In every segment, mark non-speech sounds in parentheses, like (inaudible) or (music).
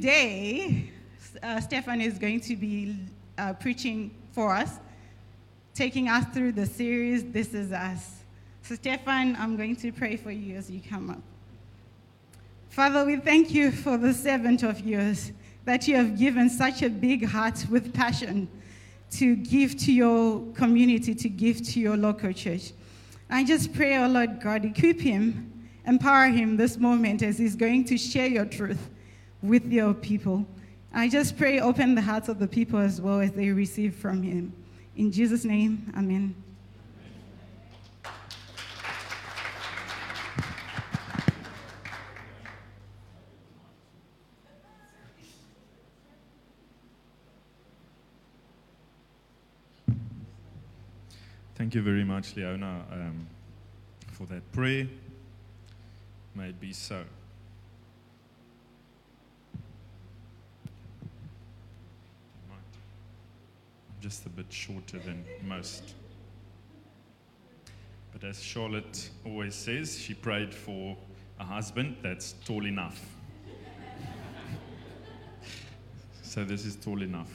today, uh, Stefan is going to be uh, preaching for us, taking us through the series This Is Us. So, Stefan, I'm going to pray for you as you come up. Father, we thank you for the servant of yours that you have given such a big heart with passion to give to your community, to give to your local church. I just pray, oh Lord God, equip him, empower him this moment as he's going to share your truth with your people. I just pray, open the hearts of the people as well as they receive from him. In Jesus' name, amen. Thank you very much, Leona, um, for that prayer. May it be so. Just a bit shorter than most. But as Charlotte always says, she prayed for a husband that's tall enough. (laughs) so this is tall enough.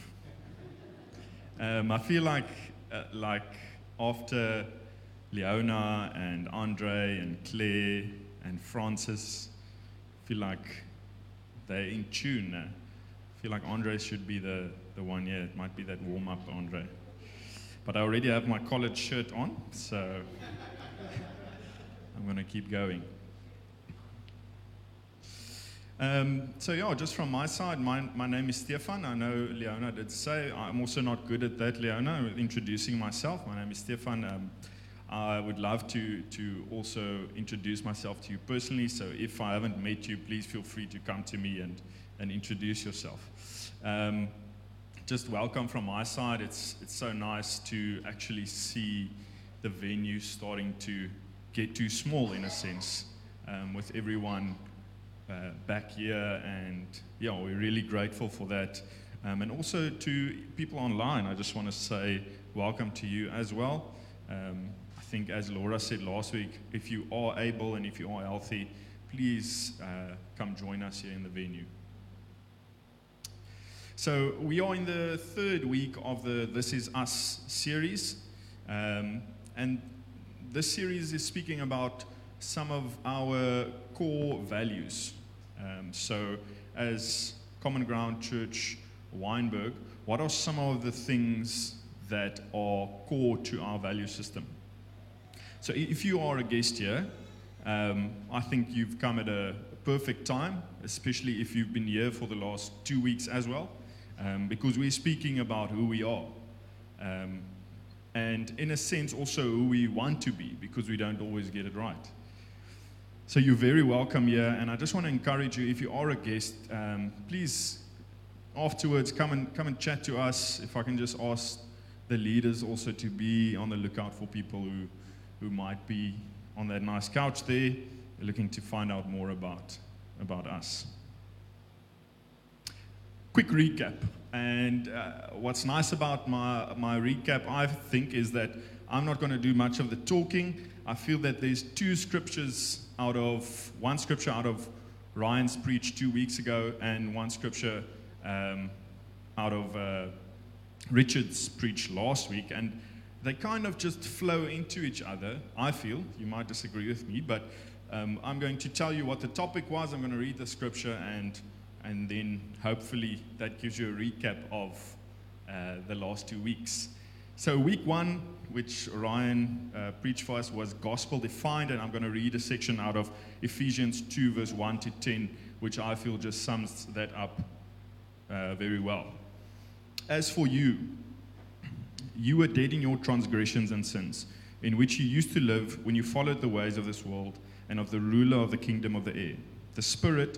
Um, I feel like, uh, like after Leona and Andre and Claire and Francis, I feel like they're in tune. I feel like Andre should be the, the one, yeah, it might be that warm up Andre. But I already have my college shirt on, so (laughs) I'm going to keep going. Um, so yeah, just from my side, my, my name is Stefan. I know Leona did say I'm also not good at that, Leona, introducing myself. My name is Stefan. Um, I would love to, to also introduce myself to you personally. So if I haven't met you, please feel free to come to me and, and introduce yourself. Um, just welcome from my side. It's, it's so nice to actually see the venue starting to get too small in a sense, um, with everyone uh, back here, and yeah, we're really grateful for that. Um, and also to people online, I just want to say welcome to you as well. Um, I think, as Laura said last week, if you are able and if you are healthy, please uh, come join us here in the venue. So, we are in the third week of the This Is Us series. Um, and this series is speaking about some of our core values. Um, so, as Common Ground Church Wynberg, what are some of the things that are core to our value system? So, if you are a guest here, um, I think you've come at a perfect time, especially if you've been here for the last two weeks as well, um, because we're speaking about who we are. Um, and in a sense, also who we want to be, because we don't always get it right. So you're very welcome here, and I just want to encourage you, if you are a guest, um, please afterwards come and come and chat to us. If I can just ask the leaders also to be on the lookout for people who who might be on that nice couch there, looking to find out more about about us. Quick recap, and uh, what's nice about my my recap, I think, is that I'm not going to do much of the talking. I feel that there's two scriptures out of one scripture out of Ryan's preach two weeks ago, and one scripture um, out of uh, Richard's preach last week, and they kind of just flow into each other. I feel you might disagree with me, but um, I'm going to tell you what the topic was. I'm going to read the scripture, and and then hopefully that gives you a recap of uh, the last two weeks. So week one which Ryan uh, preached for us, was gospel defined, and I'm going to read a section out of Ephesians 2, verse 1 to 10, which I feel just sums that up uh, very well. As for you, you were dead in your transgressions and sins, in which you used to live when you followed the ways of this world and of the ruler of the kingdom of the air, the Spirit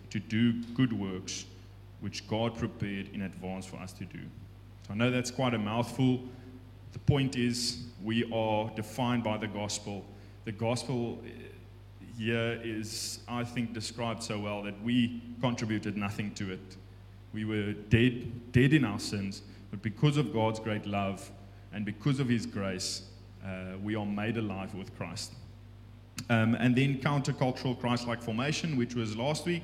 to do good works, which God prepared in advance for us to do. So I know that's quite a mouthful. The point is, we are defined by the gospel. The gospel here is, I think, described so well that we contributed nothing to it. We were dead, dead in our sins, but because of God's great love and because of His grace, uh, we are made alive with Christ. Um, and then countercultural Christ like formation, which was last week,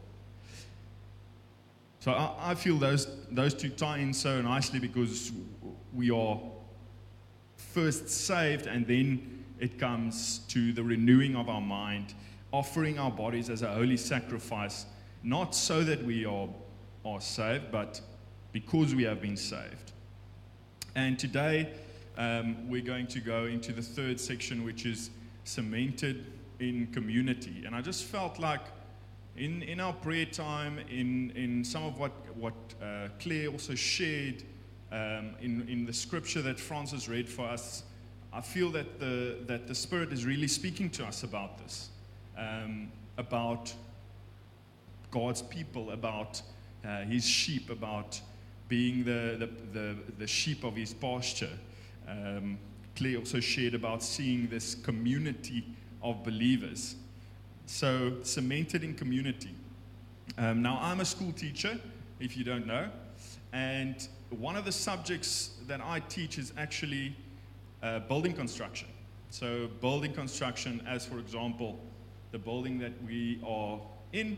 So I, I feel those, those two tie in so nicely because we are first saved and then it comes to the renewing of our mind, offering our bodies as a holy sacrifice, not so that we are, are saved, but because we have been saved. And today um, we're going to go into the third section, which is cemented in community. And I just felt like in, in our prayer time, in, in some of what, what uh, Claire also shared, um, in, in the scripture that Francis read for us, I feel that the, that the Spirit is really speaking to us about this, um, about God's people, about uh, His sheep, about being the, the, the, the sheep of His pasture. Um, Claire also shared about seeing this community of believers. So, cemented in community. Um, now, I'm a school teacher, if you don't know, and one of the subjects that I teach is actually uh, building construction. So, building construction, as for example, the building that we are in.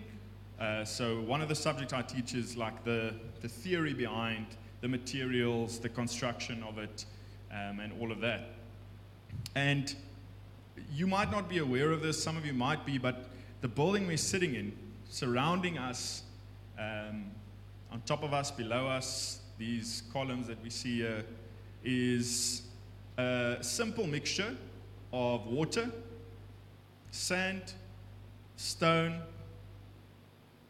Uh, so, one of the subjects I teach is like the, the theory behind the materials, the construction of it, um, and all of that. And you might not be aware of this, some of you might be, but the building we're sitting in, surrounding us, um, on top of us, below us, these columns that we see here, is a simple mixture of water, sand, stone,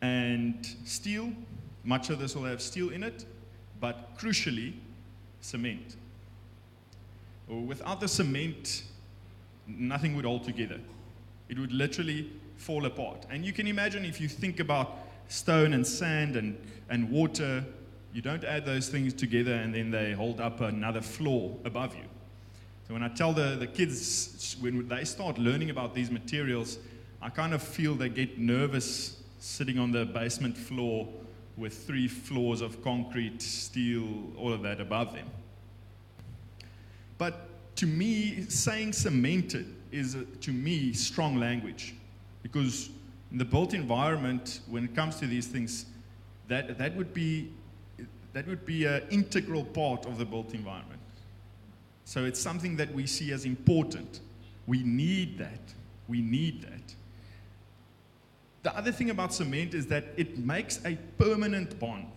and steel. Much of this will have steel in it, but crucially, cement. Without the cement, nothing would hold together. It would literally fall apart. And you can imagine if you think about stone and sand and, and water you don't add those things together and then they hold up another floor above you. So when I tell the, the kids, when they start learning about these materials, I kind of feel they get nervous sitting on the basement floor with three floors of concrete, steel, all of that above them. But to me, saying cemented is, to me, strong language. Because in the built environment, when it comes to these things, that, that would be that would be an integral part of the built environment. So it's something that we see as important. We need that. We need that. The other thing about cement is that it makes a permanent bond.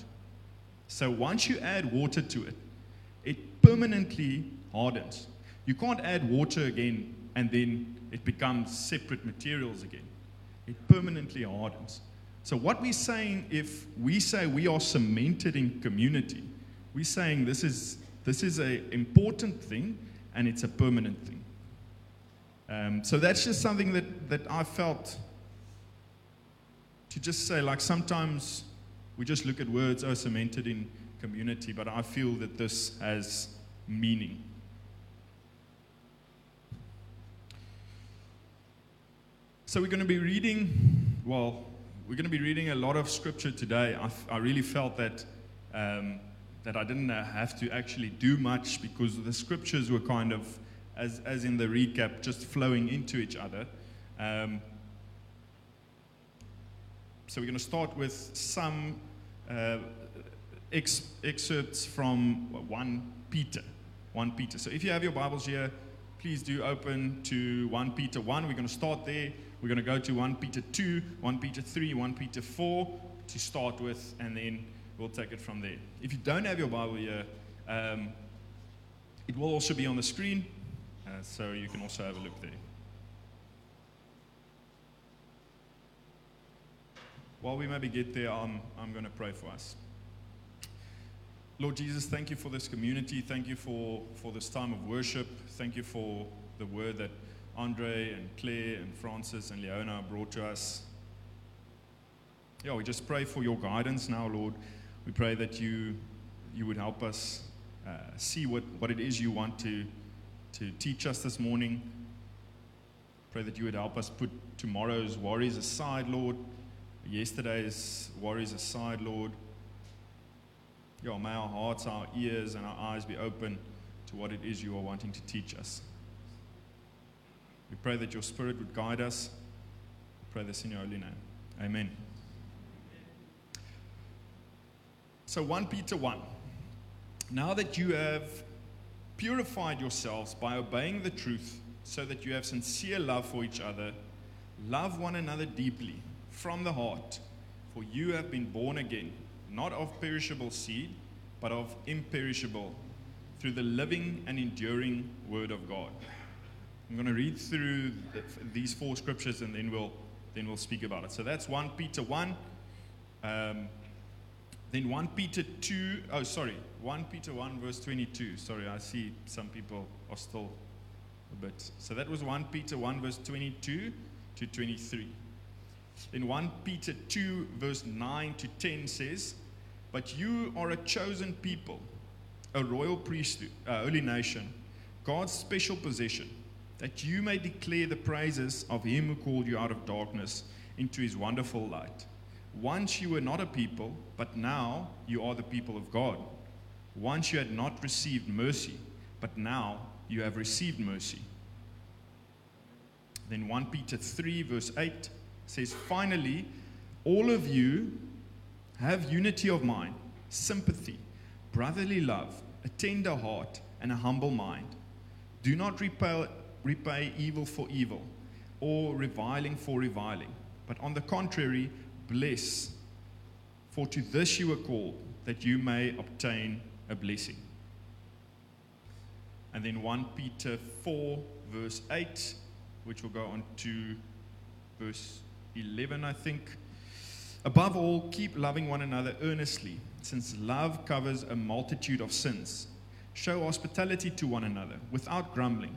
So once you add water to it, it permanently hardens. You can't add water again and then it becomes separate materials again. It permanently hardens. So, what we're saying, if we say we are cemented in community, we're saying this is, this is an important thing and it's a permanent thing. Um, so, that's just something that, that I felt to just say, like, sometimes we just look at words, oh, cemented in community, but I feel that this has meaning. So, we're going to be reading, well, we're going to be reading a lot of scripture today. I, I really felt that, um, that I didn't have to actually do much because the scriptures were kind of, as, as in the recap, just flowing into each other. Um, so we're going to start with some uh, ex- excerpts from 1 Peter. 1 Peter. So if you have your Bibles here, please do open to 1 Peter 1. We're going to start there. We're going to go to 1 Peter 2, 1 Peter 3, 1 Peter 4 to start with, and then we'll take it from there. If you don't have your Bible here, um, it will also be on the screen, uh, so you can also have a look there. While we maybe get there, I'm, I'm going to pray for us. Lord Jesus, thank you for this community. Thank you for, for this time of worship. Thank you for the word that Andre and Claire and Francis and Leona brought to us. Yeah, we just pray for your guidance now, Lord. We pray that you, you would help us uh, see what, what it is you want to, to teach us this morning. Pray that you would help us put tomorrow's worries aside, Lord. Yesterday's worries aside, Lord. Yeah, may our hearts, our ears, and our eyes be open to what it is you are wanting to teach us. We pray that your Spirit would guide us. We pray this in your holy name. Amen. So, 1 Peter 1. Now that you have purified yourselves by obeying the truth, so that you have sincere love for each other, love one another deeply from the heart, for you have been born again, not of perishable seed, but of imperishable, through the living and enduring Word of God. I'm going to read through the, these four scriptures and then we'll, then we'll speak about it. So that's 1 Peter 1. Um, then 1 Peter 2, oh, sorry, 1 Peter 1, verse 22. Sorry, I see some people are still a bit. So that was 1 Peter 1, verse 22 to 23. Then 1 Peter 2, verse 9 to 10 says, But you are a chosen people, a royal priesthood, uh, holy nation, God's special possession that you may declare the praises of him who called you out of darkness into his wonderful light. Once you were not a people, but now you are the people of God. Once you had not received mercy, but now you have received mercy. Then 1 Peter 3, verse 8 says, Finally, all of you have unity of mind, sympathy, brotherly love, a tender heart, and a humble mind. Do not repel repay evil for evil or reviling for reviling, but on the contrary, bless. For to this you were called, that you may obtain a blessing. And then 1 Peter 4, verse 8, which will go on to verse 11, I think. Above all, keep loving one another earnestly, since love covers a multitude of sins. Show hospitality to one another without grumbling.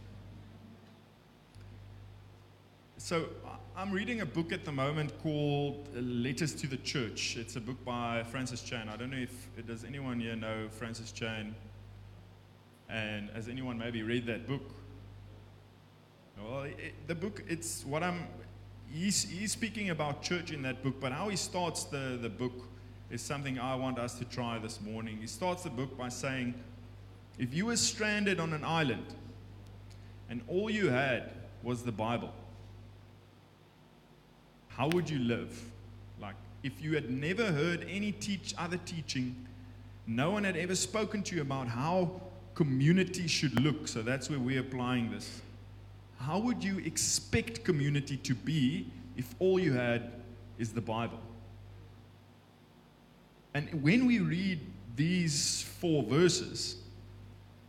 So, I'm reading a book at the moment called Letters to the Church. It's a book by Francis Chan. I don't know if does anyone here know Francis Chan, and has anyone maybe read that book? Well, it, the book it's what I'm. He's, he's speaking about church in that book, but how he starts the, the book is something I want us to try this morning. He starts the book by saying, If you were stranded on an island and all you had was the Bible, how would you live? Like, if you had never heard any teach, other teaching, no one had ever spoken to you about how community should look. So that's where we're applying this. How would you expect community to be if all you had is the Bible? And when we read these four verses,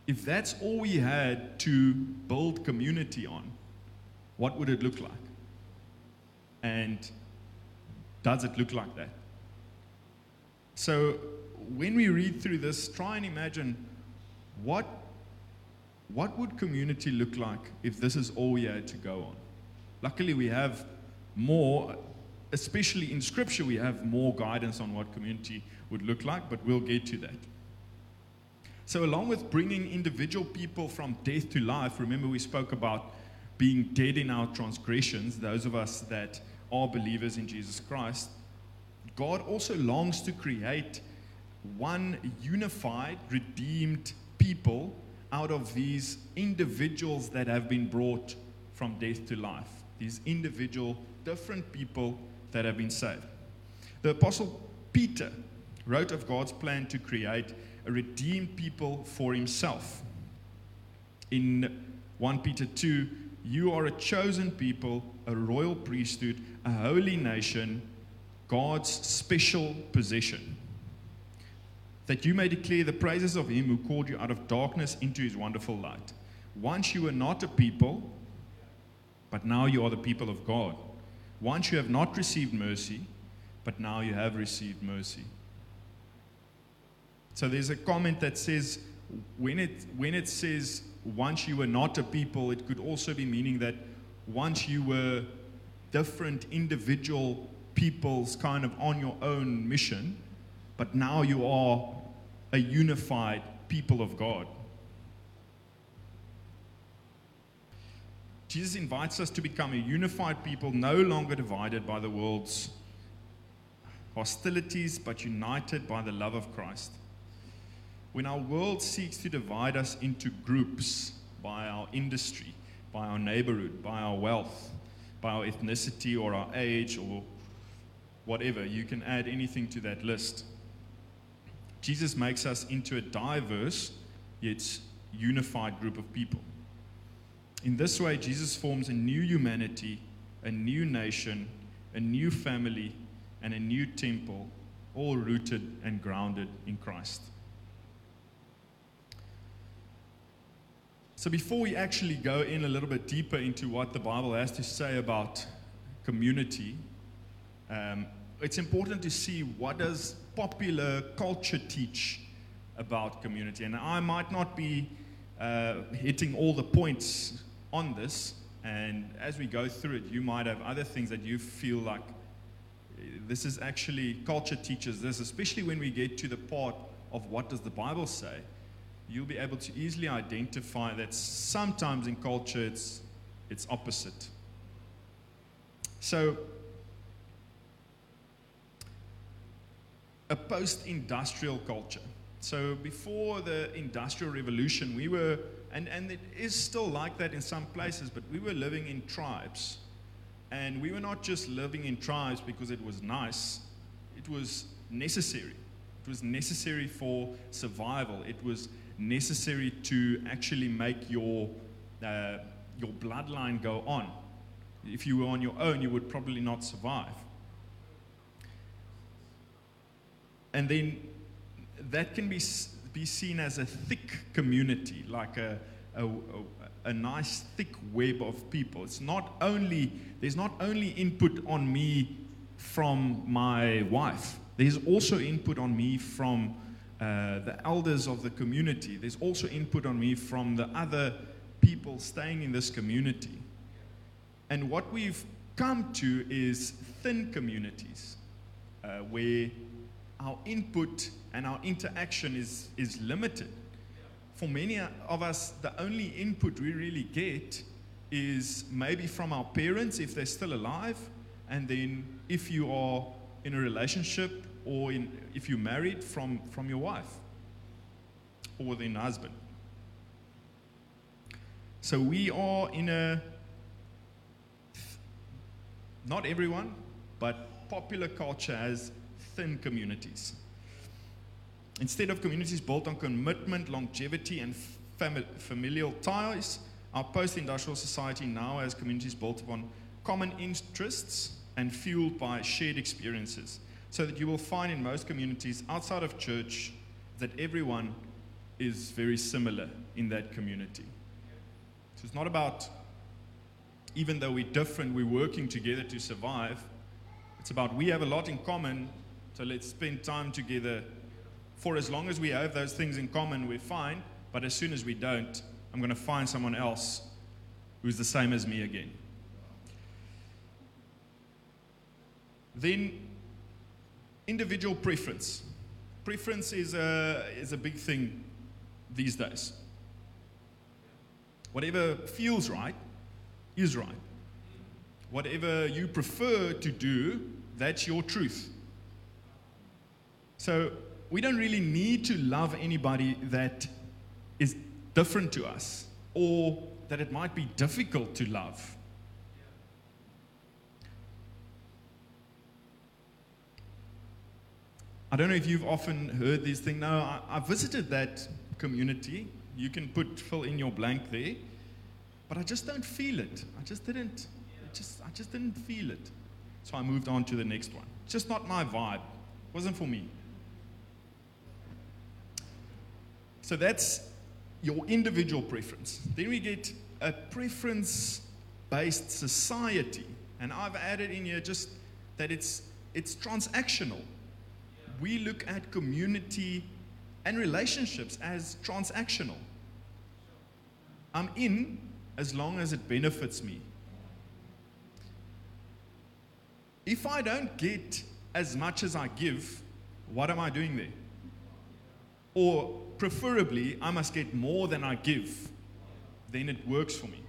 if that's all we had to build community on, what would it look like? And does it look like that? So when we read through this, try and imagine what, what would community look like if this is all we had to go on? Luckily, we have more especially in Scripture, we have more guidance on what community would look like, but we'll get to that. So, along with bringing individual people from death to life, remember we spoke about being dead in our transgressions, those of us that are believers in Jesus Christ, God also longs to create one unified, redeemed people out of these individuals that have been brought from death to life. These individual, different people that have been saved. The Apostle Peter wrote of God's plan to create a redeemed people for himself. In 1 Peter 2, you are a chosen people, a royal priesthood, a holy nation, God's special possession. That you may declare the praises of him who called you out of darkness into his wonderful light. Once you were not a people, but now you are the people of God. Once you have not received mercy, but now you have received mercy. So there's a comment that says, when it, when it says once you were not a people, it could also be meaning that once you were different individual peoples kind of on your own mission, but now you are a unified people of God. Jesus invites us to become a unified people, no longer divided by the world's hostilities, but united by the love of Christ. When our world seeks to divide us into groups by our industry, by our neighborhood, by our wealth, by our ethnicity or our age or whatever, you can add anything to that list. Jesus makes us into a diverse yet unified group of people. In this way, Jesus forms a new humanity, a new nation, a new family, and a new temple, all rooted and grounded in Christ. So, before we actually go in a little bit deeper into what the Bible has to say about community, um, it's important to see what does popular culture teach about community. And I might not be uh, hitting all the points on this. And as we go through it, you might have other things that you feel like this is actually culture teaches this, especially when we get to the part of what does the Bible say you'll be able to easily identify that sometimes in culture it's, it's opposite. So, a post industrial culture. So, before the Industrial Revolution, we were, and, and it is still like that in some places, but we were living in tribes. And we were not just living in tribes because it was nice, it was necessary. It was necessary for survival. It was necessary to actually make your, uh, your bloodline go on. If you were on your own, you would probably not survive. And then that can be, be seen as a thick community, like a, a, a, a nice thick web of people. It's not only, there's not only input on me from my wife, there's also input on me from uh, the elders of the community. There's also input on me from the other people staying in this community. And what we've come to is thin communities uh, where our input and our interaction is, is limited. For many of us, the only input we really get is maybe from our parents if they're still alive, and then if you are in a relationship or in, if you're married, from, from your wife or within husband. So we are in a, not everyone, but popular culture has thin communities. Instead of communities built on commitment, longevity, and fami- familial ties, our post industrial society now has communities built upon common interests and fueled by shared experiences so that you will find in most communities outside of church that everyone is very similar in that community. So it's not about, even though we're different, we're working together to survive. It's about we have a lot in common, so let's spend time together. For as long as we have those things in common, we're fine. But as soon as we don't, I'm going to find someone else who's the same as me again. Then, individual preference. Preference is a, is a big thing these days. Whatever feels right is right. Whatever you prefer to do, that's your truth. So, we don't really need to love anybody that is different to us or that it might be difficult to love. I don't know if you've often heard these things. No, I, I visited that community. You can put fill in your blank there, but I just don't feel it. I just didn't. It just I just didn't feel it. So I moved on to the next one. Just not my vibe. It wasn't for me. So that's your individual preference. Then we get a preference based society. And I've added in here just that it's, it's transactional we look at community and relationships as transactional. I'm in as long as it benefits me. If I don't get as much as I give, what am I doing there? Or preferably, I must get more than I give, then it works for me.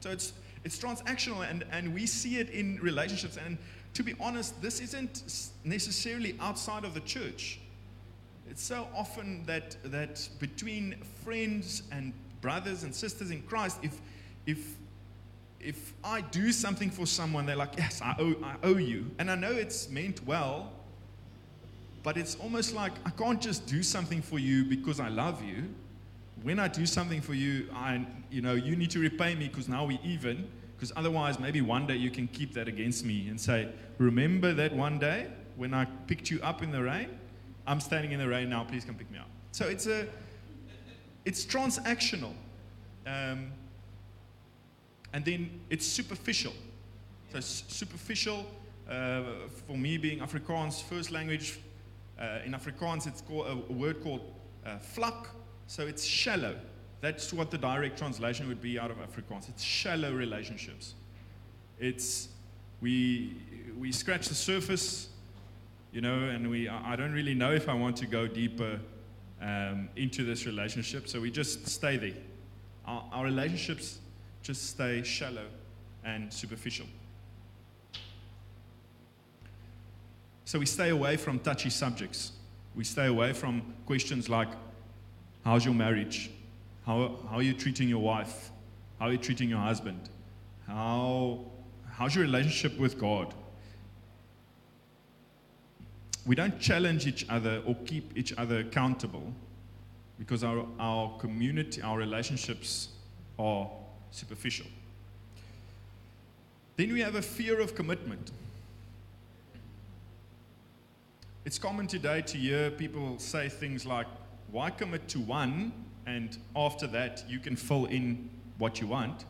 So it's, it's transactional, and, and we see it in relationships. And to be honest, this isn't necessarily outside of the church. It's so often that, that between friends and brothers and sisters in Christ, if, if, if I do something for someone, they're like, Yes, I owe, I owe you. And I know it's meant well, but it's almost like I can't just do something for you because I love you. When I do something for you, I, you know, you need to repay me because now we're even. Because otherwise, maybe one day you can keep that against me and say, Remember that one day when I picked you up in the rain? I'm standing in the rain now, please come pick me up. So it's a it's transactional. Um, and then it's superficial. So it's superficial, uh, for me being Afrikaans first language, uh, in Afrikaans it's called a, a word called uh. So it's shallow. That's what the direct translation would be out of Afrikaans. It's shallow relationships. It's we we scratch the surface, you know, and we I don't really know if I want to go deeper um, into this relationship, so we just stay there. Our, our relationships just stay shallow and superficial. So we stay away from touchy subjects. We stay away from questions like, How's your marriage? How, how are you treating your wife? How are you treating your husband? How, how's your relationship with God? We don't challenge each other or keep each other accountable because our, our community, our relationships are superficial. Then we have a fear of commitment. It's common today to hear people say things like, Why commit to one and after that, you can fill in what you want.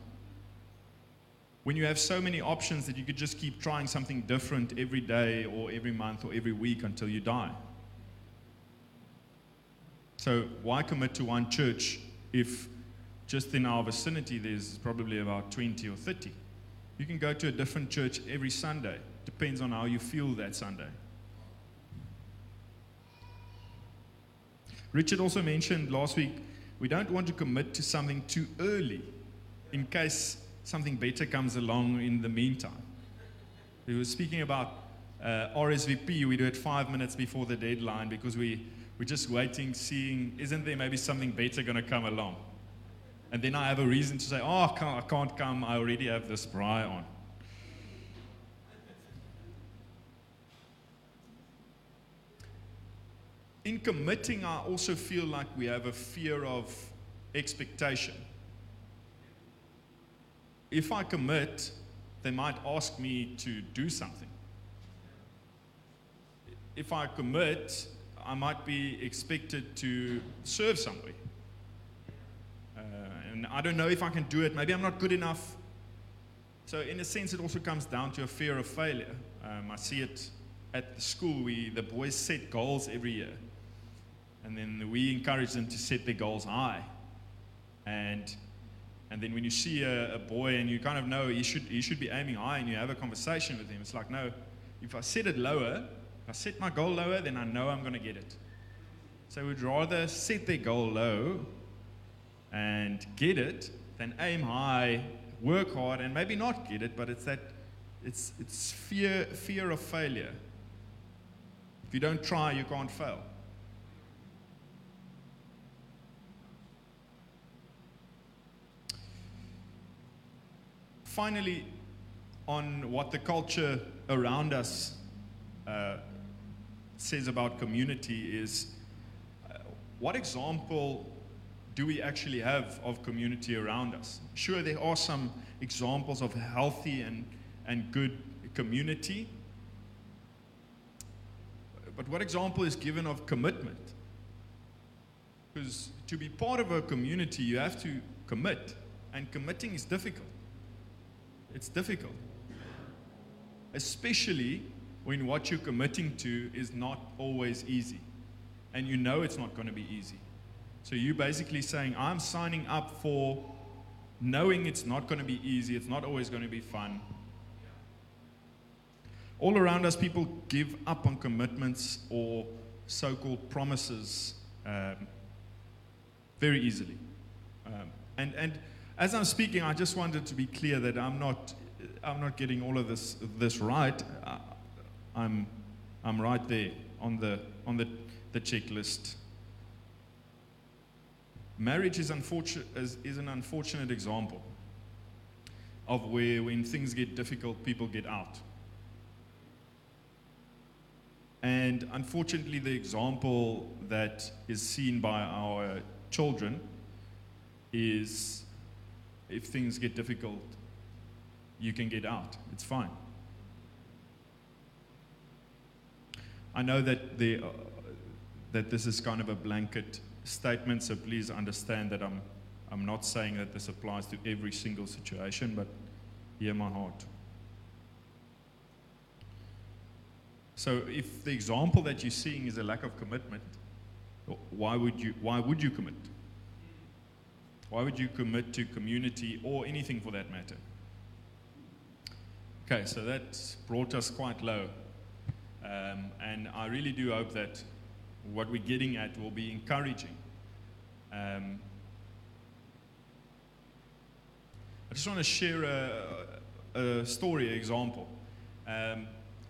When you have so many options that you could just keep trying something different every day or every month or every week until you die. So, why commit to one church if just in our vicinity there's probably about 20 or 30? You can go to a different church every Sunday. Depends on how you feel that Sunday. Richard also mentioned last week we don't want to commit to something too early in case something better comes along in the meantime. We were speaking about uh, RSVP, we do it five minutes before the deadline because we, we're just waiting, seeing, isn't there maybe something better going to come along? And then I have a reason to say, oh, I can't, I can't come, I already have this braai on. In committing, I also feel like we have a fear of expectation. If I commit, they might ask me to do something. If I commit, I might be expected to serve somebody. Uh, and I don't know if I can do it. Maybe I'm not good enough. So, in a sense, it also comes down to a fear of failure. Um, I see it at the school. We, the boys set goals every year. And then we encourage them to set their goals high. And, and then when you see a, a boy and you kind of know he should, he should be aiming high and you have a conversation with him, it's like, no, if I set it lower, if I set my goal lower, then I know I'm going to get it. So we'd rather set their goal low and get it than aim high, work hard, and maybe not get it, but it's that it's, it's fear, fear of failure. If you don't try, you can't fail. Finally, on what the culture around us uh, says about community is uh, what example do we actually have of community around us? Sure, there are some examples of healthy and, and good community. But what example is given of commitment? Because to be part of a community, you have to commit, and committing is difficult. It's difficult. Especially when what you're committing to is not always easy. And you know it's not going to be easy. So you're basically saying, I'm signing up for knowing it's not going to be easy, it's not always going to be fun. All around us, people give up on commitments or so called promises um, very easily. Um, and, and as I'm speaking, I just wanted to be clear that I'm not, I'm not getting all of this, this right. I, I'm, I'm right there on the, on the, the checklist. Marriage is, unfortunate, is, is an unfortunate example of where, when things get difficult, people get out. And unfortunately, the example that is seen by our children is if things get difficult, you can get out. It's fine. I know that, the, uh, that this is kind of a blanket statement, so please understand that I'm, I'm not saying that this applies to every single situation, but hear my heart. So if the example that you're seeing is a lack of commitment, why would you, why would you commit? Why would you commit to community or anything for that matter? Okay, so that brought us quite low. Um, and I really do hope that what we're getting at will be encouraging. Um, I just want to share a, a story, example. Um,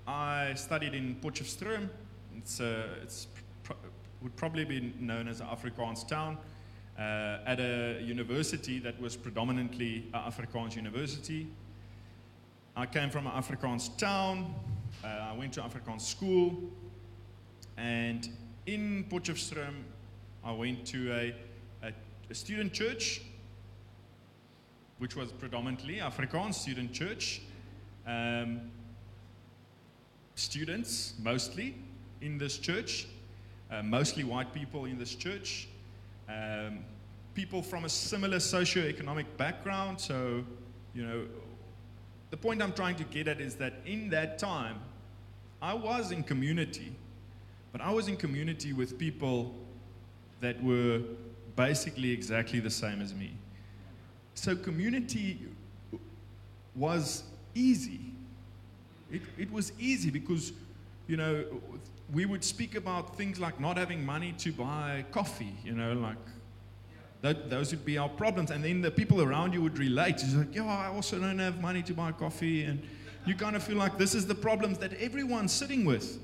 I studied in Potchefstroom. It's, uh, it's pr- would probably be known as an Afrikaans town. Uh, at a university that was predominantly an Afrikaans university. I came from an Afrikaans town. Uh, I went to Afrikaans school. And in Potchefstroom, I went to a, a, a student church, which was predominantly Afrikaans student church. Um, students, mostly, in this church, uh, mostly white people in this church, um, people from a similar socio-economic background. So, you know, the point I'm trying to get at is that in that time, I was in community, but I was in community with people that were basically exactly the same as me. So community was easy. It, it was easy because, you know, we would speak about things like not having money to buy coffee, you know, like that, those would be our problems. And then the people around you would relate. It's like, yeah, I also don't have money to buy coffee. And you kind of feel like this is the problems that everyone's sitting with.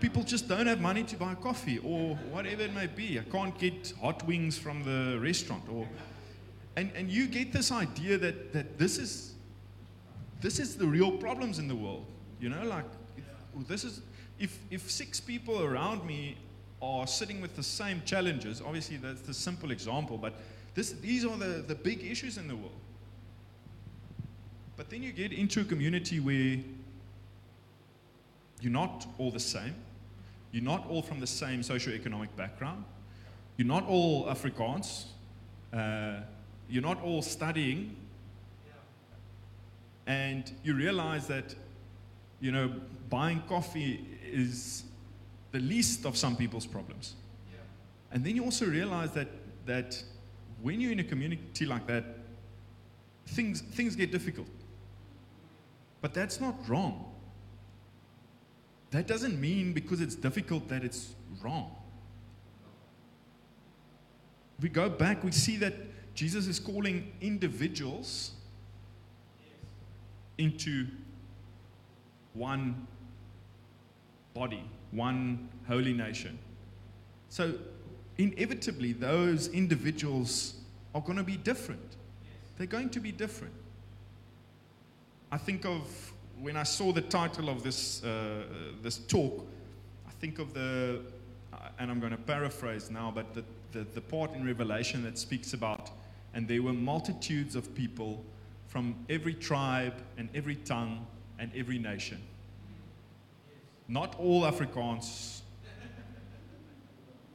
People just don't have money to buy coffee or whatever it may be. I can't get hot wings from the restaurant. Or, and, and you get this idea that, that this, is, this is the real problems in the world. You know, like, this is, if, if six people around me are sitting with the same challenges, obviously that's the simple example, but this, these are the, the big issues in the world. But then you get into a community where you're not all the same. You're not all from the same socio-economic background. You're not all Afrikaans. Uh, you're not all studying. And you realize that, you know, buying coffee is the least of some people's problems. And then you also realize that, that when you're in a community like that, things, things get difficult. But that's not wrong. that doesn't mean because it's difficult that it's wrong. We go back, we see that Jesus is calling individuals into one body, one holy nation. So, inevitably, those individuals are going to be different. They're going to be different. I think of when I saw the title of this, uh, this talk, I think of the, uh, and I'm going to paraphrase now, but the, the, the part in Revelation that speaks about, and there were multitudes of people from every tribe and every tongue and every nation. Not all Afrikaans,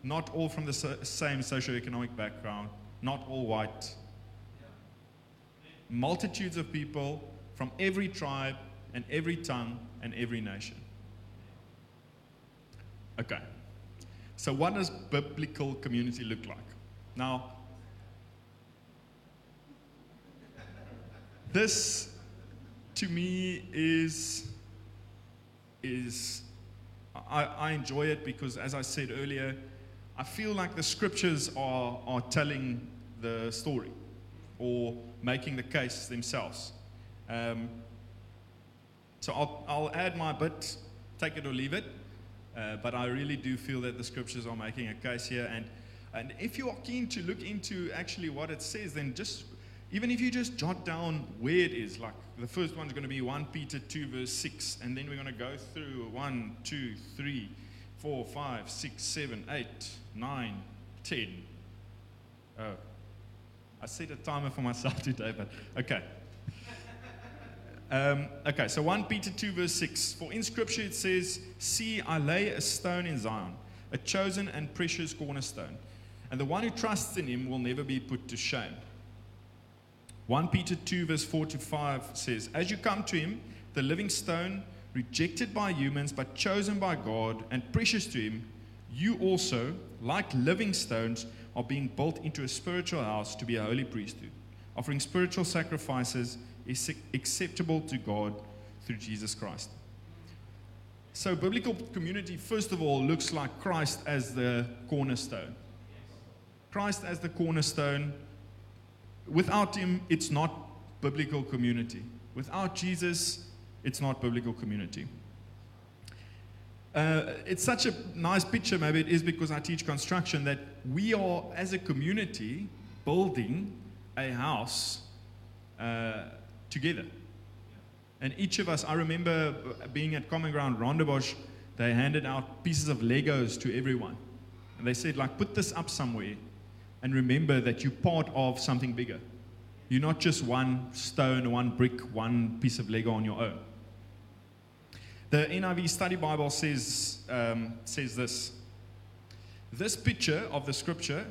not all from the same socioeconomic background, not all white. Multitudes of people from every tribe and every tongue and every nation. Okay. So, what does biblical community look like? Now, this to me is is I, I enjoy it because as I said earlier, I feel like the scriptures are, are telling the story or making the case themselves. Um, so I'll, I'll add my bit, take it or leave it. Uh, but I really do feel that the scriptures are making a case here. And, and if you are keen to look into actually what it says, then just, even if you just jot down where it is, like the first one's going to be 1 Peter 2, verse 6, and then we're going to go through 1, 2, 3, 4, 5, 6, 7, 8, 9, 10. Oh, I set a timer for myself (laughs) today, but okay. (laughs) Um, okay, so 1 Peter 2, verse 6. For in Scripture it says, See, I lay a stone in Zion, a chosen and precious cornerstone, and the one who trusts in him will never be put to shame. 1 Peter 2, verse 4 to 5 says, As you come to him, the living stone, rejected by humans, but chosen by God and precious to him, you also, like living stones, are being built into a spiritual house to be a holy priesthood, offering spiritual sacrifices acceptable to God through Jesus Christ. So, biblical community, first of all, looks like Christ as the cornerstone. Christ as the cornerstone. Without him, it's not biblical community. Without Jesus, it's not biblical community. Uh, it's such a nice picture, maybe it is because I teach construction, that we are, as a community, building a house uh, together. And each of us, I remember being at Common Ground Rondebosch, they handed out pieces of Legos to everyone. And they said, like, put this up somewhere and remember that you're part of something bigger. You're not just one stone, one brick, one piece of Lego on your own. The NIV Study Bible says, um, says this This picture of the scripture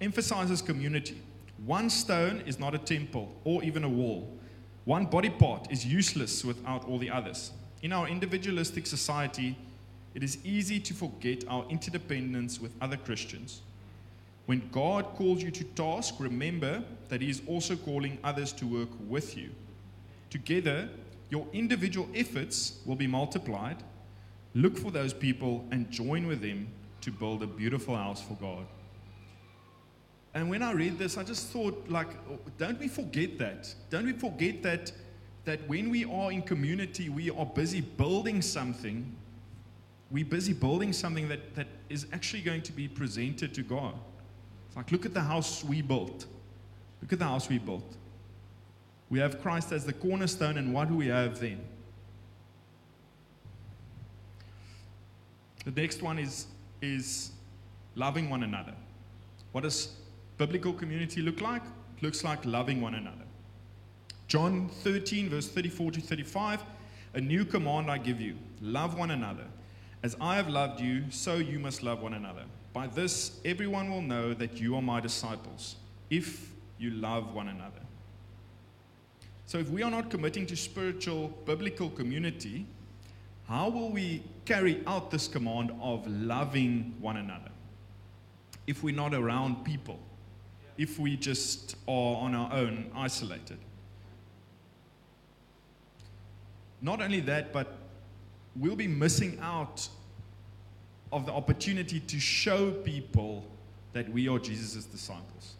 emphasizes community. One stone is not a temple or even a wall. One body part is useless without all the others. In our individualistic society, it is easy to forget our interdependence with other Christians. When God calls you to task, remember that He is also calling others to work with you. Together, your individual efforts will be multiplied. Look for those people and join with them to build a beautiful house for God. And when I read this, I just thought, like, don't we forget that? Don't we forget that, that when we are in community, we are busy building something. We're busy building something that, that is actually going to be presented to God. Like, look at the house we built. Look at the house we built. We have Christ as the cornerstone, and what do we have then? The next one is, is loving one another. What does biblical community look like? It looks like loving one another. John 13, verse 34 to 35 A new command I give you love one another. As I have loved you, so you must love one another. By this, everyone will know that you are my disciples, if you love one another. So, if we are not committing to spiritual, biblical community, how will we carry out this command of loving one another if we're not around people? if we just are on our own, isolated. Not only that, but we'll be missing out of the opportunity to show people that we are Jesus' disciples.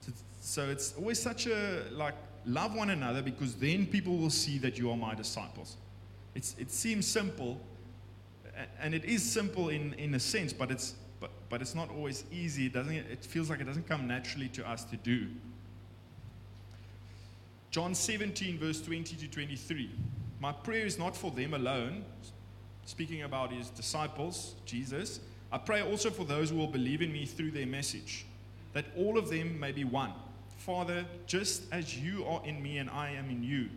So, so it's always such a like love one another because then people will see that you are my disciples. It's, it seems simple, and it is simple in, in a sense, but it's, but, but it's not always easy. It, doesn't, it feels like it doesn't come naturally to us to do. John 17, verse 20 to 23. My prayer is not for them alone, speaking about his disciples, Jesus. I pray also for those who will believe in me through their message, that all of them may be one. Father, just as you are in me and I am in you,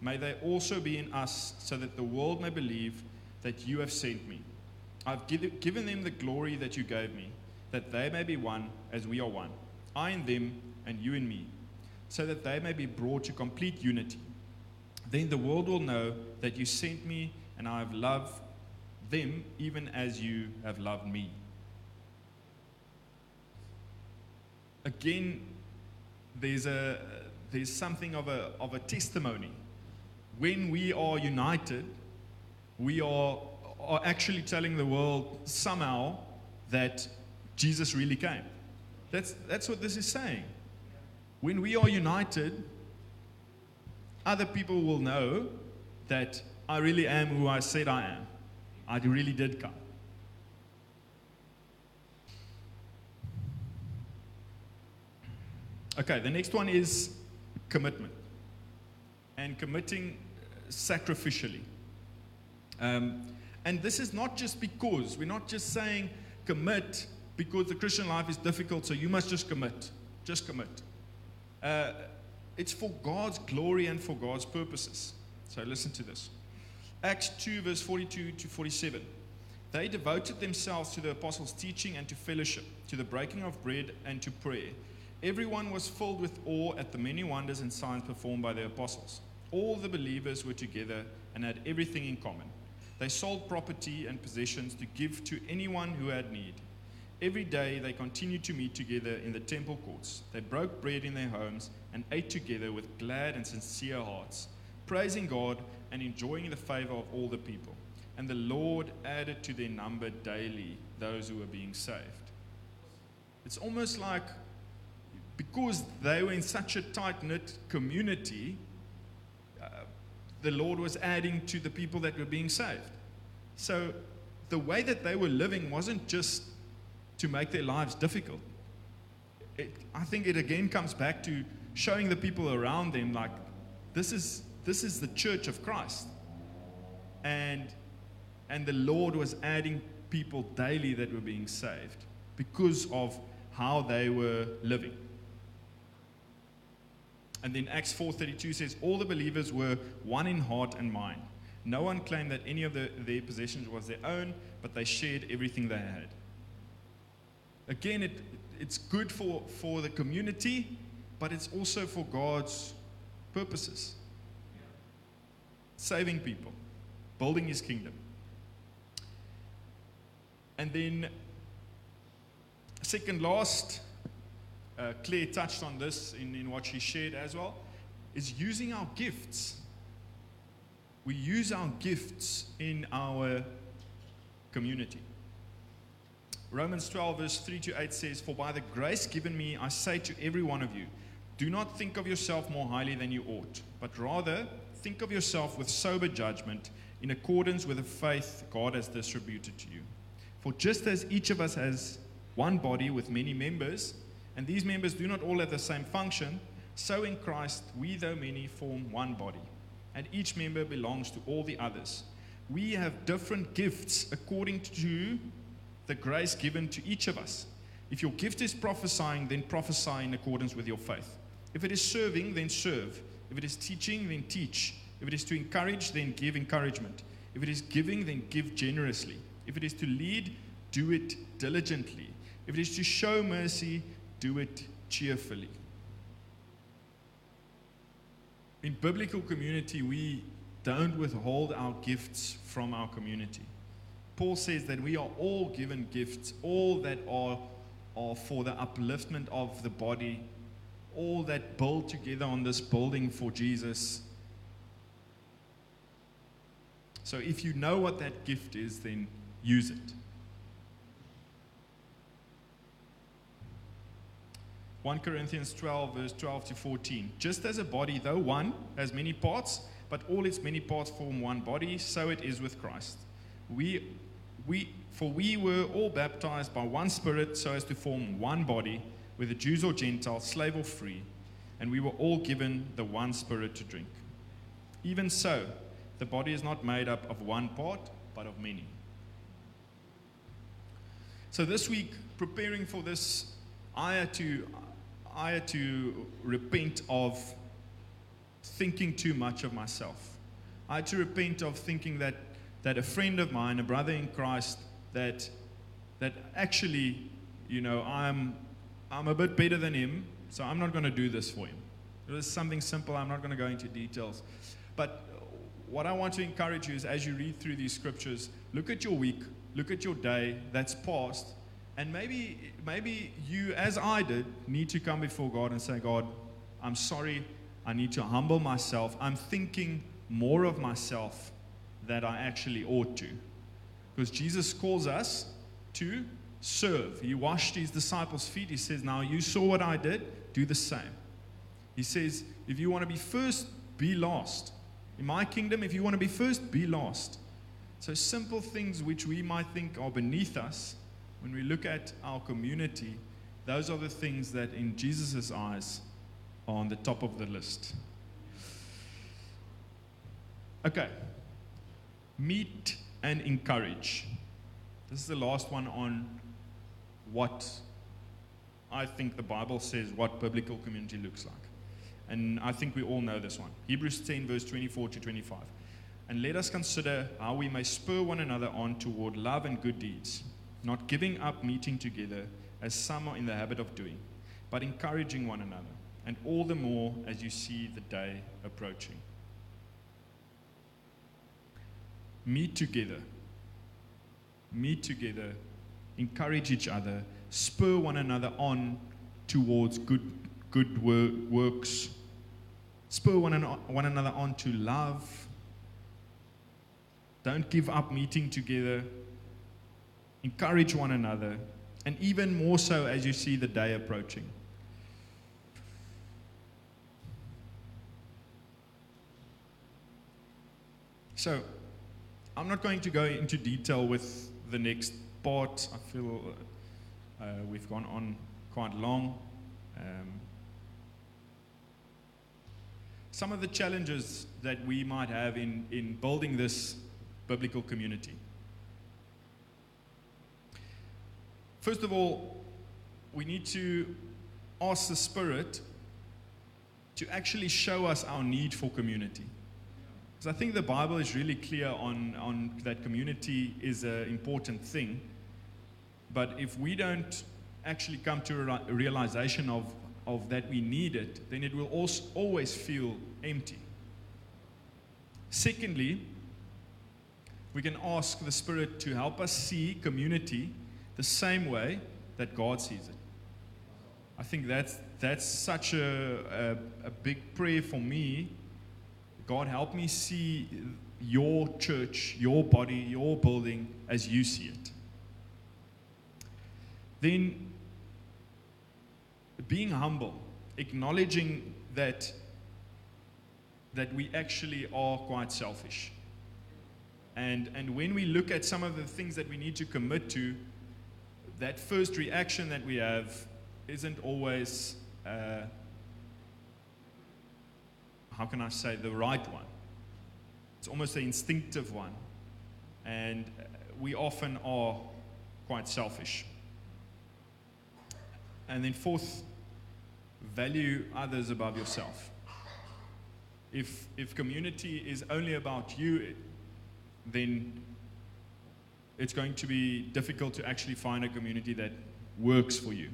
may they also be in us, so that the world may believe that you have sent me. I've given them the glory that you gave me, that they may be one as we are one, I in them and you in me, so that they may be brought to complete unity. Then the world will know that you sent me and I have loved them even as you have loved me. Again, there's, a, there's something of a, of a testimony. When we are united, we are, are actually telling the world somehow that Jesus really came. That's, that's what this is saying. When we are united, other people will know that I really am who I said I am. I really did come. Okay, the next one is commitment and committing sacrificially. Um, and this is not just because, we're not just saying commit because the Christian life is difficult, so you must just commit. Just commit. Uh, it's for God's glory and for God's purposes. So listen to this Acts 2, verse 42 to 47. They devoted themselves to the apostles' teaching and to fellowship, to the breaking of bread and to prayer. Everyone was filled with awe at the many wonders and signs performed by the apostles. All the believers were together and had everything in common. They sold property and possessions to give to anyone who had need. Every day they continued to meet together in the temple courts. They broke bread in their homes and ate together with glad and sincere hearts, praising God and enjoying the favor of all the people. And the Lord added to their number daily those who were being saved. It's almost like because they were in such a tight knit community, uh, the Lord was adding to the people that were being saved. So the way that they were living wasn't just to make their lives difficult. It, I think it again comes back to showing the people around them, like, this is, this is the church of Christ. And, and the Lord was adding people daily that were being saved because of how they were living. And then Acts 4:32 says all the believers were one in heart and mind. No one claimed that any of the, their possessions was their own, but they shared everything they had. Again, it, it's good for, for the community, but it's also for God's purposes. Saving people, building his kingdom. And then, second last, uh, Claire touched on this in, in what she shared as well, is using our gifts. We use our gifts in our community. Romans 12, verse 3 to 8 says, For by the grace given me, I say to every one of you, do not think of yourself more highly than you ought, but rather think of yourself with sober judgment in accordance with the faith God has distributed to you. For just as each of us has one body with many members, and these members do not all have the same function, so in Christ we, though many, form one body, and each member belongs to all the others. We have different gifts according to the grace given to each of us. If your gift is prophesying, then prophesy in accordance with your faith. If it is serving, then serve. If it is teaching, then teach. If it is to encourage, then give encouragement. If it is giving, then give generously. If it is to lead, do it diligently. If it is to show mercy, do it cheerfully. In biblical community, we don't withhold our gifts from our community. Paul says that we are all given gifts, all that are, are for the upliftment of the body, all that build together on this building for Jesus. So if you know what that gift is, then use it. 1 Corinthians 12, verse 12 to 14. Just as a body, though one, has many parts, but all its many parts form one body, so it is with Christ. We, we, for we were all baptized by one Spirit so as to form one body, whether Jews or Gentiles, slave or free, and we were all given the one Spirit to drink. Even so, the body is not made up of one part, but of many. So this week, preparing for this, I had to, I had to repent of thinking too much of myself. I had to repent of thinking that, that a friend of mine, a brother in Christ, that, that actually, you know, I'm, I'm a bit better than him, so I'm not going to do this for him. It was something simple. I'm not going to go into details. But what I want to encourage you is as you read through these scriptures, look at your week, look at your day that's passed, and maybe, maybe you, as I did, need to come before God and say, God, I'm sorry. I need to humble myself. I'm thinking more of myself than I actually ought to. Because Jesus calls us to serve. He washed his disciples' feet. He says, Now you saw what I did, do the same. He says, If you want to be first, be last. In my kingdom, if you want to be first, be last. So, simple things which we might think are beneath us, when we look at our community, those are the things that in Jesus' eyes are on the top of the list. Okay. Meet and encourage. This is the last one on what I think the Bible says what biblical community looks like. And I think we all know this one. Hebrews 10, verse 24 to 25. And let us consider how we may spur one another on toward love and good deeds not giving up meeting together as some are in the habit of doing, but encouraging one another, and all the more as you see the day approaching. Meet together. Meet together. Encourage each other. Spur one another on towards good, good works. Spur one, an- one another on to love. Don't give up meeting together encourage one another, and even more so as you see the day approaching. So, I'm not going to go into detail with the next part. I feel uh, we've gone on quite long. Um, some of the challenges that we might have in, in building this biblical community. First of all, we need to ask the Spirit to actually show us our need for community. Because I think the Bible is really clear on, on that community is an important thing. But if we don't actually come to a realization of, of that we need it, then it will also always feel empty. Secondly, we can ask the Spirit to help us see community the same way that God sees it. I think that's, that's such a, a, a big prayer for me. God, help me see your church, your body, your building as you see it. Then, being humble, acknowledging that, that we actually are quite selfish. And, and when we look at some of the things that we need to commit to, that first reaction that we have isn't always, uh, how can I say, the right one. It's almost the instinctive one. And we often are quite selfish. And then, fourth, value others above yourself. If, if community is only about you, then it's going to be difficult to actually find a community that works for you.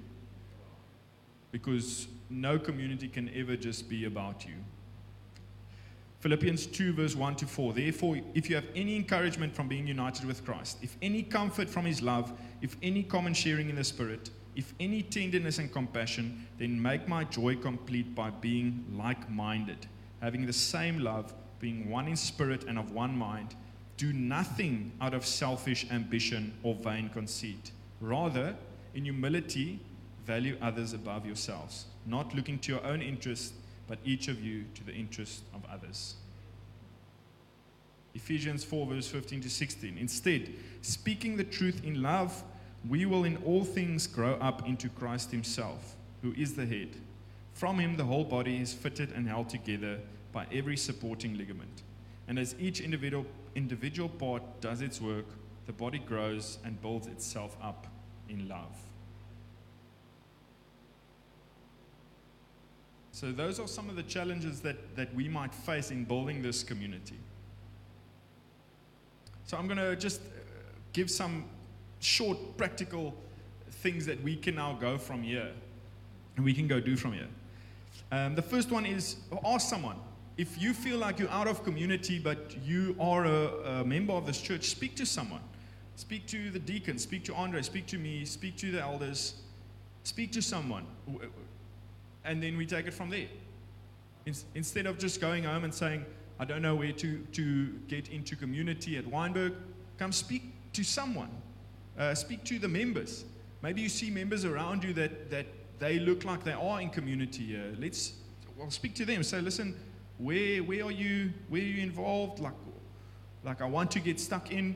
Because no community can ever just be about you. Philippians 2, verse 1 to 4. Therefore, if you have any encouragement from being united with Christ, if any comfort from his love, if any common sharing in the Spirit, if any tenderness and compassion, then make my joy complete by being like minded, having the same love, being one in spirit and of one mind. Do nothing out of selfish ambition or vain conceit. Rather, in humility, value others above yourselves, not looking to your own interest, but each of you to the interest of others. Ephesians 4, verse 15 to 16. Instead, speaking the truth in love, we will in all things grow up into Christ Himself, who is the head. From Him, the whole body is fitted and held together by every supporting ligament. And as each individual, individual part does its work, the body grows and builds itself up in love. So, those are some of the challenges that, that we might face in building this community. So I'm going to just uh, give some short, practical things that we can now go from here and we can go do from here. Um, the first one is ask someone. If you feel like you're out of community, but you are a, a member of this church, speak to someone. Speak to the deacon, speak to Andre, speak to me, speak to the elders, speak to someone. And then we take it from there. Instead of just going home and saying, I don't know where to, to get into community at Wynberg, come speak to someone. Uh, speak to the members. Maybe you see members around you that, that they look like they are in community here. Let's well, speak to them. Say, listen, where, where are you? Where are you involved? Like, like I want to get stuck in.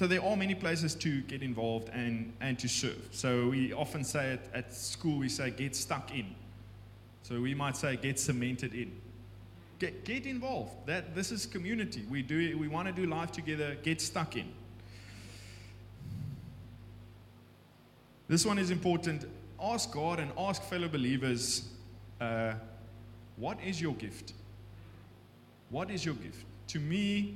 So there are many places to get involved and, and to serve. So we often say at school, we say get stuck in. So we might say get cemented in. Get, get involved. That, this is community. We, do, we want to do life together. Get stuck in. This one is important. Ask God and ask fellow believers uh, what is your gift? What is your gift? To me,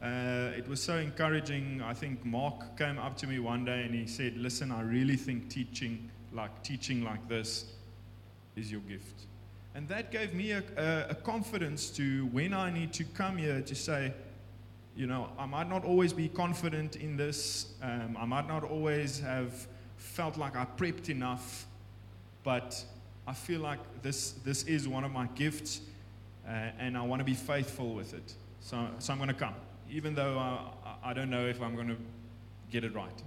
uh, it was so encouraging. I think Mark came up to me one day and he said, Listen, I really think teaching like teaching like this is your gift. And that gave me a, a, a, confidence to when I need to come here to say, you know, I might not always be confident in this. Um, I might not always have felt like I prepped enough, but I feel like this, this is one of my gifts, uh, and I want to be faithful with it. So, so I'm going to come, even though I, I don't know if I'm going to get it right.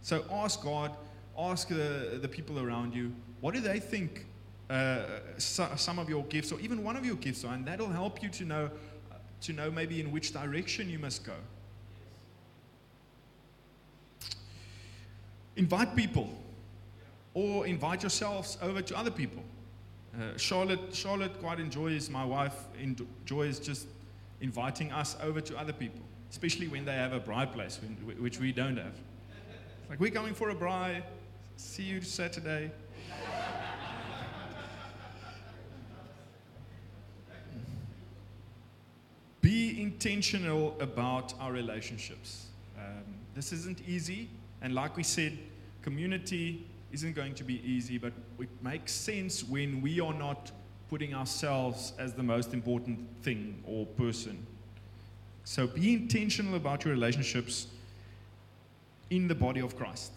So ask God, ask the, the people around you, what do they think uh, so, some of your gifts or even one of your gifts and that'll help you to know to know maybe in which direction you must go. Invite people or invite yourselves over to other people. Uh, charlotte charlotte quite enjoys my wife enjoys just inviting us over to other people especially when they have a braai place which we don't have. It's like we're coming for a braai. See you saturday Intentional about our relationships. Um, this isn't easy, and like we said, community isn't going to be easy, but it makes sense when we are not putting ourselves as the most important thing or person. So be intentional about your relationships in the body of Christ.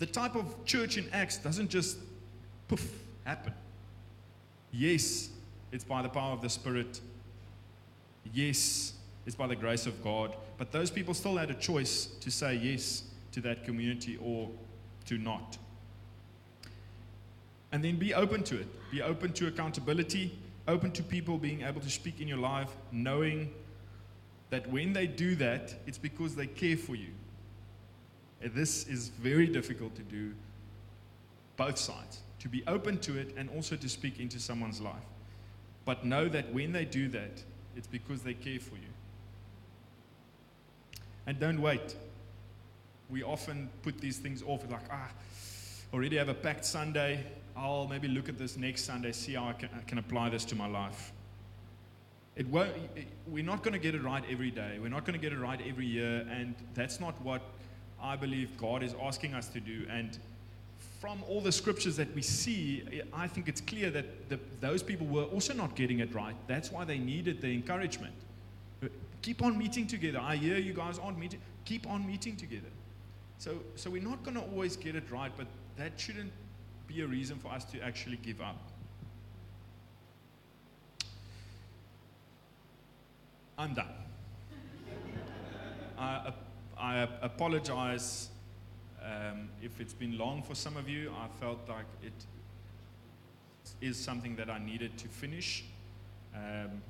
The type of church in Acts doesn't just poof happen. Yes, it's by the power of the Spirit. Yes, it's by the grace of God. But those people still had a choice to say yes to that community or to not. And then be open to it. Be open to accountability, open to people being able to speak in your life, knowing that when they do that, it's because they care for you. And this is very difficult to do, both sides. To be open to it and also to speak into someone's life. But know that when they do that, it's because they care for you. And don't wait. We often put these things off. Like, ah, already have a packed Sunday. I'll maybe look at this next Sunday, see how I can, I can apply this to my life. It won't, we're not going to get it right every day. We're not going to get it right every year. And that's not what I believe God is asking us to do. And from all the scriptures that we see, I think it's clear that the, those people were also not getting it right. That's why they needed the encouragement. Keep on meeting together. I hear you guys aren't meeting. Keep on meeting together. So, so we're not going to always get it right, but that shouldn't be a reason for us to actually give up. I'm done. (laughs) I, I apologize um, if it's been long for some of you. I felt like it is something that I needed to finish. Um,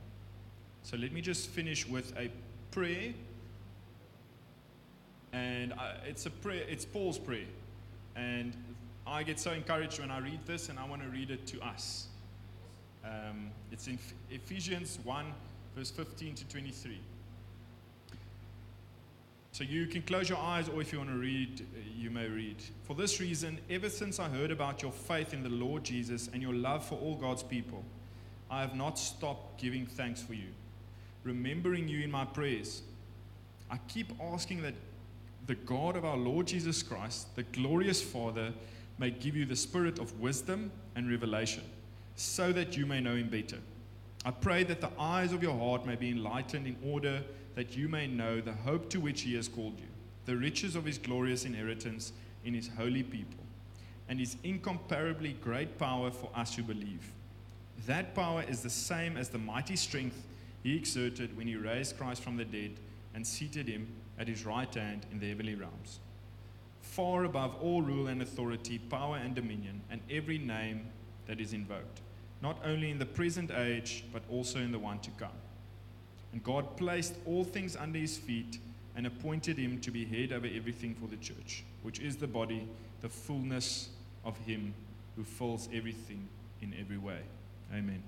so let me just finish with a prayer. And I, it's a prayer, it's Paul's prayer. And I get so encouraged when I read this, and I want to read it to us. Um, it's in Ephesians 1, verse 15 to 23. So you can close your eyes, or if you want to read, you may read. For this reason, ever since I heard about your faith in the Lord Jesus and your love for all God's people, I have not stopped giving thanks for you, remembering you in my prayers. I keep asking that the God of our Lord Jesus Christ, the glorious Father, may give you the spirit of wisdom and revelation, so that you may know him better. I pray that the eyes of your heart may be enlightened in order that you may know the hope to which he has called you, the riches of his glorious inheritance in his holy people, and his incomparably great power for us who believe. That power is the same as the mighty strength he exerted when he raised Christ from the dead and seated him at his right hand in the heavenly realms, far above all rule and authority, power and dominion, and every name that is invoked, not only in the present age, but also in the one to come. And God placed all things under his feet and appointed him to be head over everything for the church, which is the body, the fullness of him who fills everything in every way. Amen.